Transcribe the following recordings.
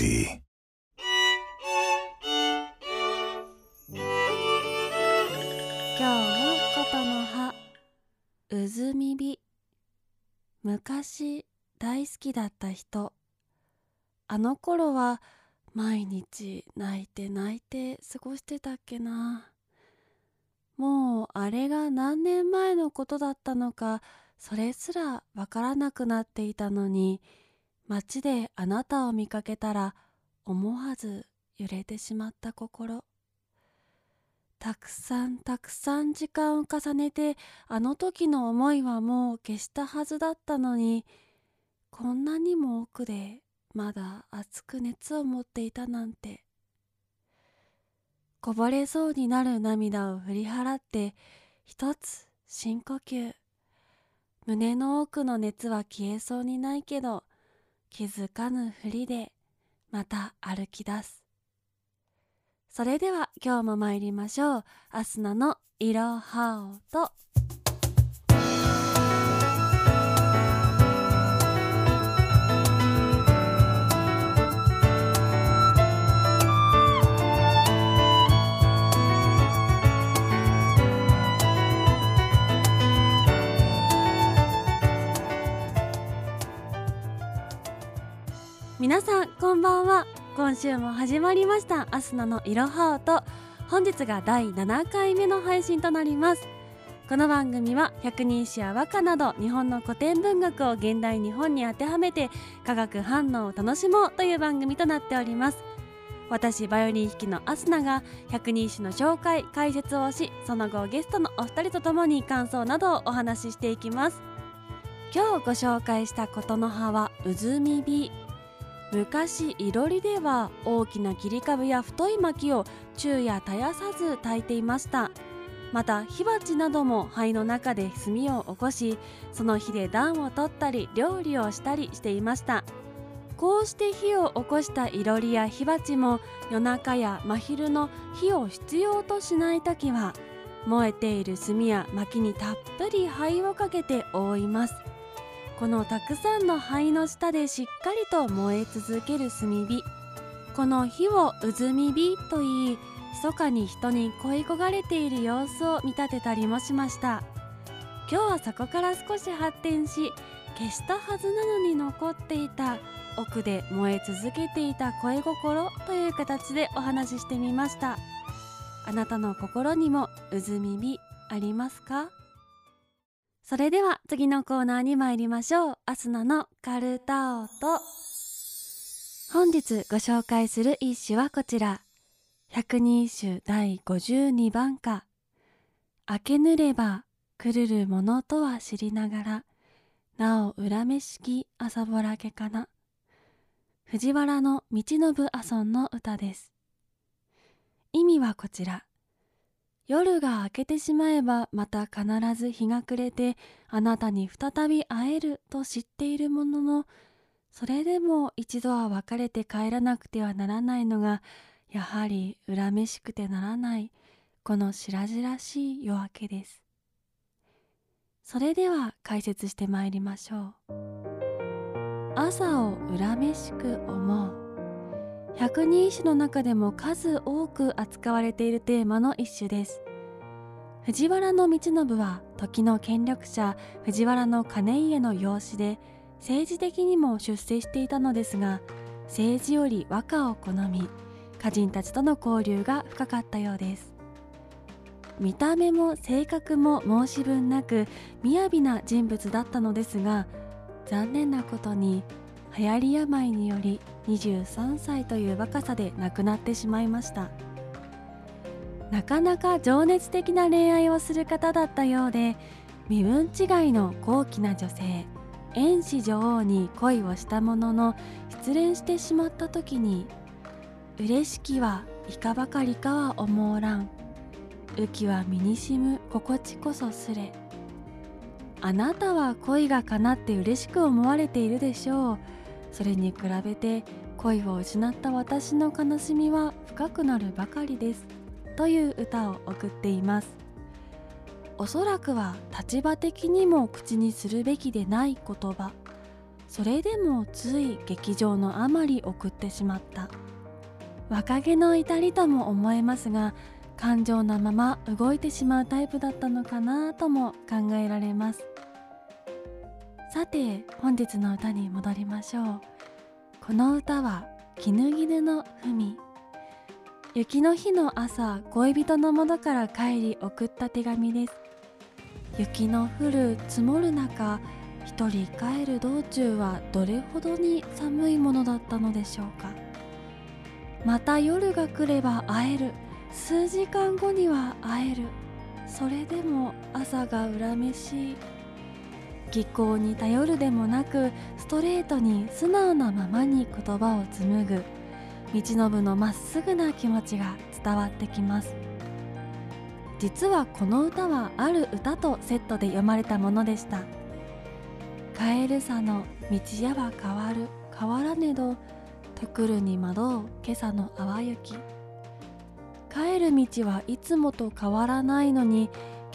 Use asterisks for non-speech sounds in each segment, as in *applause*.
melody. 今日もことの葉うずみび。昔大好きだった人。あの頃は毎日泣いて泣いて過ごしてたっけな。もうあれが何年前のことだったのかそれすらわからなくなっていたのに。街であなたを見かけたら思わず揺れてしまった心。たくさんたくさん時間を重ねてあの時の思いはもう消したはずだったのにこんなにも奥でまだ熱く熱を持っていたなんて。こぼれそうになる涙を振り払って一つ深呼吸。胸の奥の熱は消えそうにないけど気づかぬふりでまた歩き出す。それでは今日も参りましょう。アスナのいろはおと。皆さんこんばんは。今週も始まりましたアスナのいろはおと本日が第7回目の配信となります。この番組は百人一首や和歌など日本の古典文学を現代日本に当てはめて化学反応を楽しもうという番組となっております。私バイオリン弾きのアスナが百人一首の紹介解説をしその後ゲストのお二人とともに感想などをお話ししていきます。今日ご紹介したことの葉はうずみび。昔いろりでは大きな切り株や太い薪を昼夜絶やさず焚いていました。また火鉢なども灰の中で炭を起こしその火で暖を取ったり料理をしたりしていました。こうして火を起こしたいろりや火鉢も夜中や真昼の火を必要としない時は燃えている炭や薪にたっぷり灰をかけて覆います。このたくさんの灰の下でしっかりと燃え続ける炭火。この火を渦み火と言い密かに人に恋焦がれている様子を見立てたりもしました。今日はそこから少し発展し消したはずなのに残っていた奥で燃え続けていた恋心という形でお話ししてみました。あなたの心にも渦み火ありますか？それでは次のコーナーに参りましょう。アスナのカルタオと。本日ご紹介する一首はこちら。百人一首第52番歌。明けぬれば来るるものとは知りながら、なお恨めしき朝ぼらけかな。藤原の道信阿尊の歌です。意味はこちら。夜が明けてしまえばまた必ず日が暮れてあなたに再び会えると知っているもののそれでも一度は別れて帰らなくてはならないのがやはり恨めしくてならないこの白々しい夜明けです。それでは解説してまいりましょう。朝を恨めしく思う。百人一首の中でも数多く扱われているテーマの一首です。藤原道信は時の権力者藤原の金家の養子で政治的にも出世していたのですが政治より和歌を好み歌人たちとの交流が深かったようです。見た目も性格も申し分なく雅な人物だったのですが残念なことに流行り病により23歳という若さで亡くなってしまいました。なかなか情熱的な恋愛をする方だったようで身分違いの高貴な女性遠子女王に恋をしたものの失恋してしまった時に嬉しきはいかばかりかは思うらん。浮きは身にしむ心地こそすれ。あなたは恋が叶って嬉しく思われているでしょう。それに比べて恋を失った私の悲しみは深くなるばかりですという歌を送っています。おそらくは立場的にも口にするべきでない言葉。それでもつい劇場のあまり送ってしまった。若気の至りとも思えますが感情のまま動いてしまうタイプだったのかなとも考えられます。さて本日の歌に戻りましょう。この歌は絹絹の文雪の日の朝恋人のもとから帰り送った手紙です。雪の降る積もる中一人帰る道中はどれほどに寒いものだったのでしょうか。また夜が来れば会える。数時間後には会える。それでも朝が恨めしい。技巧に頼るでもなくストレートに素直なままに言葉を紡ぐ道信のまっすぐな気持ちが伝わってきます。実はこの歌はある歌とセットで読まれたものでした「帰るさの道やは変わる変わらねどとくるに惑う今朝の淡雪」帰る道はいつもと変わらないのに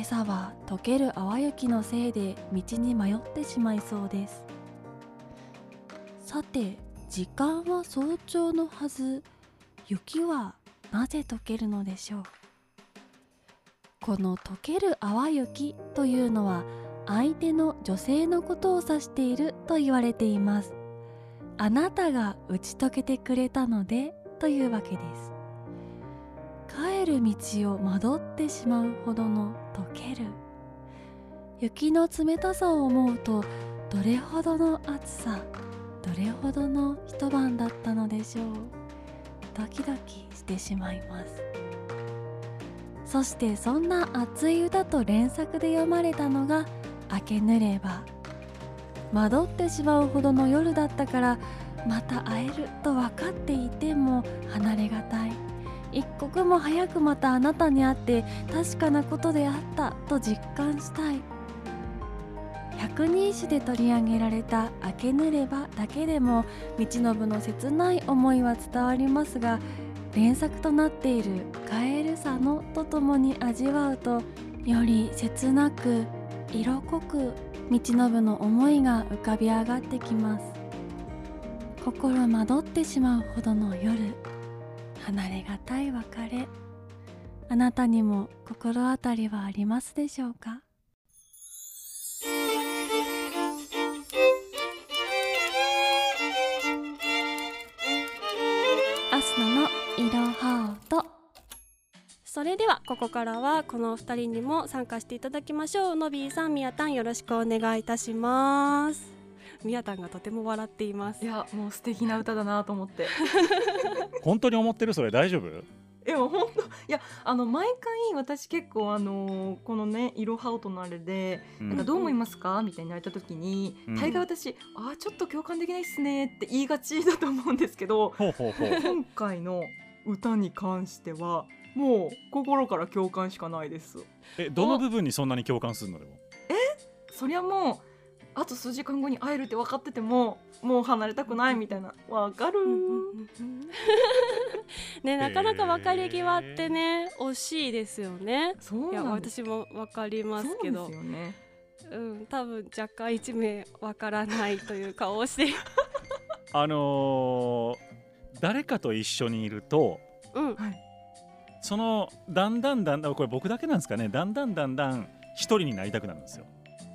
今朝は溶ける淡雪のせいで道に迷ってしまいそうです。さて時間は早朝のはず。雪はなぜ溶けるのでしょう？この溶ける淡雪というのは相手の女性のことを指していると言われています。あなたが打ち解けてくれたのでというわけです。帰る道を惑ってしまうほどの溶ける。雪の冷たさを思うとどれほどの暑さどれほどの一晩だったのでしょう。ドキドキしてしまいます。そしてそんな熱い歌と連作で読まれたのが「明けぬれば」惑ってしまうほどの夜だったからまた会えると分かっていても離れがたい。一刻も早くまたあなたに会って確かなことであったと実感したい。百人一首で取り上げられた「明けぬれば」だけでも道信の切ない思いは伝わりますが連作となっている「カエル佐野」とともに味わうとより切なく色濃く道信の思いが浮かび上がってきます。心惑ってしまうほどの夜。離れがたい別れ。あなたにも心当たりはありますでしょうか？アスナの色ハートそれではここからはこの2人にも参加していただきましょう。のびーさんみやたんよろしくお願いいたします。みやたんがとても笑っています。いやもう素敵な歌だなと思って。*laughs* 本当に思ってるそれ大丈夫？いや本当いやあの毎回私結構あのこのね「いろはおとのあれで、うん。なんかどう思いますか?」みたいに言われた時に、うん。大概私「あーちょっと共感できないっすね」って言いがちだと思うんですけど今回の歌に関してはもう心から共感しかないです。えどの部分にそんなに共感するのでも？そりゃもうあと数時間後に会えるって分かっててももう離れたくないみたいな。わかる *laughs* ねなかなか別れ際ってね惜しいですよね。いやそうなんです私もわかりますけど。そうですよね。うん多分若干一名わからないという顔をして。*laughs* あのー誰かと一緒にいるとうん。そのだんだんだんだんこれ僕だけなんですかね。だんだんだんだん一人になりたくなるんですよ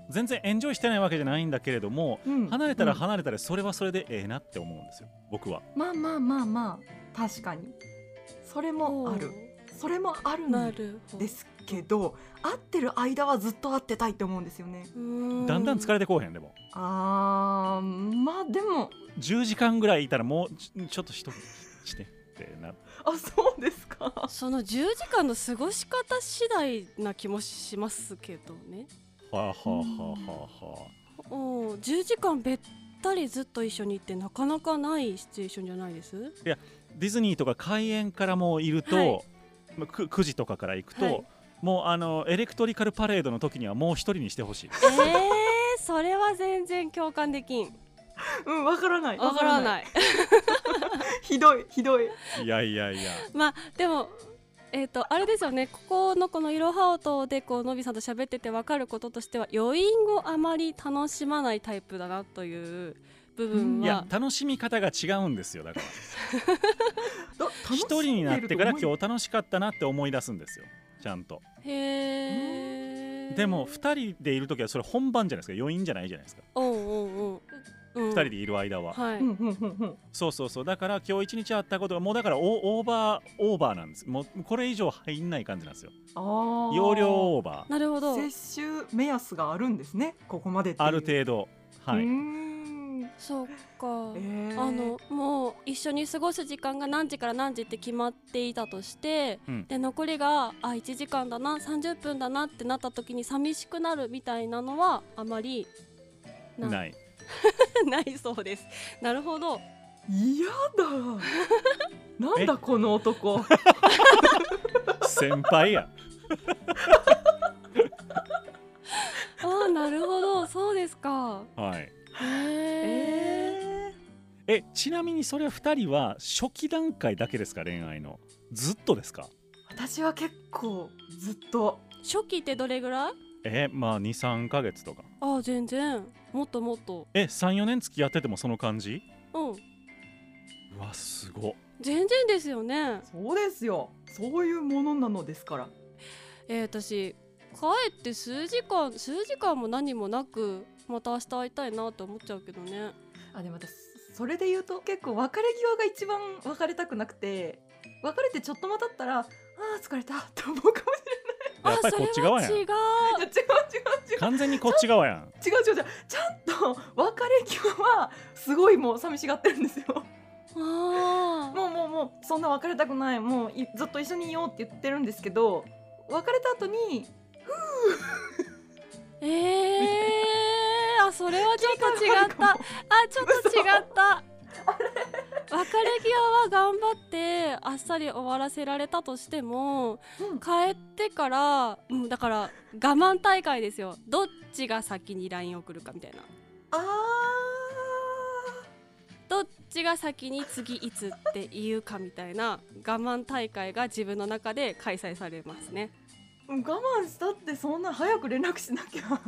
全然エンジョイしてないわけじゃないんだけれどもうん。離れたらうん。離れたらそれはそれでええなって思うんですよ。僕は。まあまあまあまあ確かに。それもある。それもあるなんですけど会ってる間はずっと会ってたいって思うんですよね。だんだん疲れれてこうへんでも。あーまあでも。10時間ぐらいいたらもうちちょっと一人してってなあそうですか。その10時間の過ごし方次第な気もしますけどねはあはあはあはあ。はあうん10時間べったりずっと一緒にいてなかなかないシチュエーションじゃないです？ディズニーとか開園からもういると、はい。まあく 9, 時とかから行くと、はい。もうあのエレクトリカルパレードの時にはもう一人にしてほしい。えー、それは全然共感できん。うんわからない。わからい。ない。*laughs* ひどいひどい。いやいやいや。まあでもえー、とあれですよね。ここのこの「いろは音」でこうのびさんと喋ってて分かることとしては余韻をあまり楽しまないタイプだなという部分いやは楽しみ方が違うんですよだから。一人になってから今日楽しかったなって思い出すんですよちゃんと。へえでも2人でいる時はそれ本番じゃないですか。余韻じゃないじゃないですか。うんうんうんうん2人でいる間は、はい、そうそうそう。だから今日一日あったことがもうだからオオーバーオーバーなんです。もうこれ以上入んない感じなんですよ。あー。容量オーバー。なるほど。摂取目安があるんですね。ここまでっていう。ある程度。はい。ん。そうか、えー。あのもう一緒に過ごす時間が何時から何時って決まっていたとして、うん。で残りがあ1時間だな30分だなってなった時に寂しくなるみたいなのはあまりなない *laughs* ないそうです。なるほど。嫌だ。*laughs* なんだこの男。先輩や。*laughs* あーなるほど。そうですか。はい。へえええちなみにそれは2人は初期段階だけですか恋愛の？ずっとですか？私は結構ずっと。初期ってどれぐらい？えまあ23ヶ月とか。あー全然。もっともっと。え34年付き合っててもその感じ？うん。うわすご。全然ですよね。そうですよ。そういうものなのですから。えー、私帰って数時間数時間も何もなくまた明日会いたいなって思っちゃうけどね。あでも私それで言うと結構別れ際が一番別れたくなくて別れてちょっと待ったらあー疲れたって思うかもしやっぱりこっち側やん。あそれは違う。*laughs* 違う違う違う。完全にこっち側やん。違う違う。違うちゃんと別れ際はすごいもう寂しがってるんですよ。あー。もうもうもうそんな別れたくないもういずっと一緒にいようって言ってるんですけど別れた後にえー、あそれはちょっと違った。あちょっと違った別れ際は頑張ってあっさり終わらせられたとしてもうん。帰ってから、うん、だから我慢大会ですよ。どっちが先に LINE 送るかみたいな。あどっちが先に次いつって言うかみたいな我慢大会が自分の中で開催されますね。ー我慢したってそんな早く連絡しなきゃ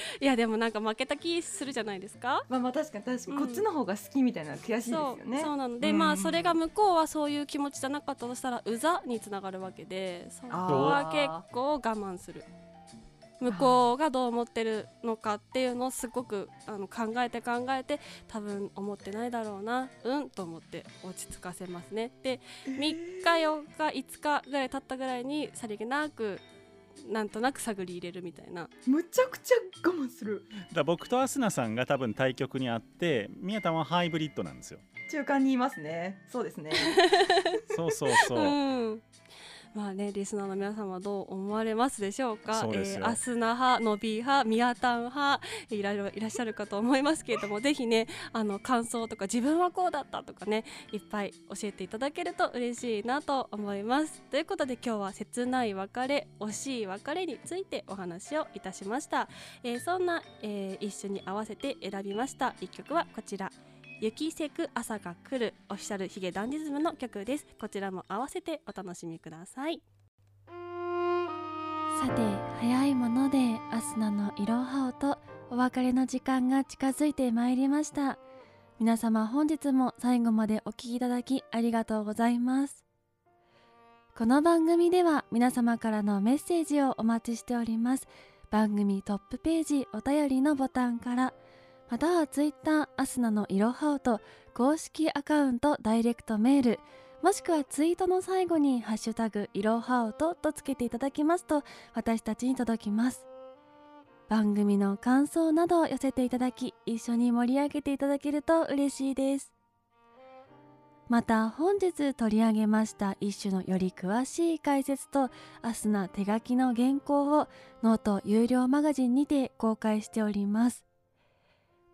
*laughs* いやでもなんか負けた気するじゃないですか？まあまあ確かに確かに、うん。こっちの方が好きみたいなの悔しいですそうよね。そうなので、うん。まあそれが向こうはそういう気持ちじゃなかったとしたらうざにつながるわけでそこは結構我慢する。向こうがどう思ってるのかっていうのをすごくあの考えて考えて多分思ってないだろうなうんと思って落ち着かせますね。で3日4日5日ぐらい経ったぐらいにさりげなくなんとなく探り入れるみたいな。むちゃくちゃ我慢する。だから僕とアスナさんが多分対局にあって宮田はハイブリッドなんですよ。中間にいますね。そうですね。*laughs* そうそうそう、うんまあねリスナーの皆さんはどう思われますでしょうか？そうですよ。えーアスナ派ノビー派ミヤタン派いろいろいらっしゃるかと思いますけれどもぜひねあの感想とか自分はこうだったとかねいっぱい教えていただけると嬉しいなと思います。ということで今日は切ない別れ惜しい別れについてお話をいたしました、えーそんな、えー一緒に合わせて選びました一曲はこちら雪せく朝が来るオフィシャルヒゲダンディズムの曲です。こちらも合わせてお楽しみください。さて早いものでアスナのいろはおとお別れの時間が近づいてまいりました。皆様本日も最後までお聴きいただきありがとうございます。この番組では皆様からのメッセージをお待ちしております。番組トップページお便りのボタンからまたはツイッターアスナのいろはおと公式アカウントダイレクトメールもしくはツイートの最後に「ハッシュタグいろはおと」とつけていただきますと私たちに届きます番組の感想などを寄せていただき一緒に盛り上げていただけると嬉しいです。また本日取り上げました一首のより詳しい解説とアスナ手書きの原稿をノート有料マガジンにて公開しております。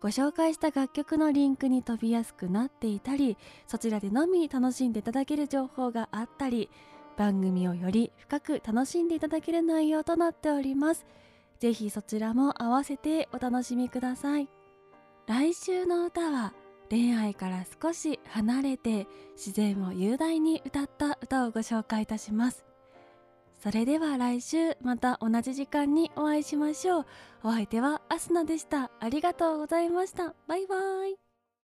ご紹介した楽曲のリンクに飛びやすくなっていたりそちらでのみ楽しんでいただける情報があったり番組をより深く楽しんでいただける内容となっております。ぜひそちらも合わせてお楽しみください。来週の歌は恋愛から少し離れて自然を雄大に歌った歌をご紹介いたします。それでは来週また同じ時間にお会いしましょう。お相手はアスナでした。ありがとうございました。バイバイ。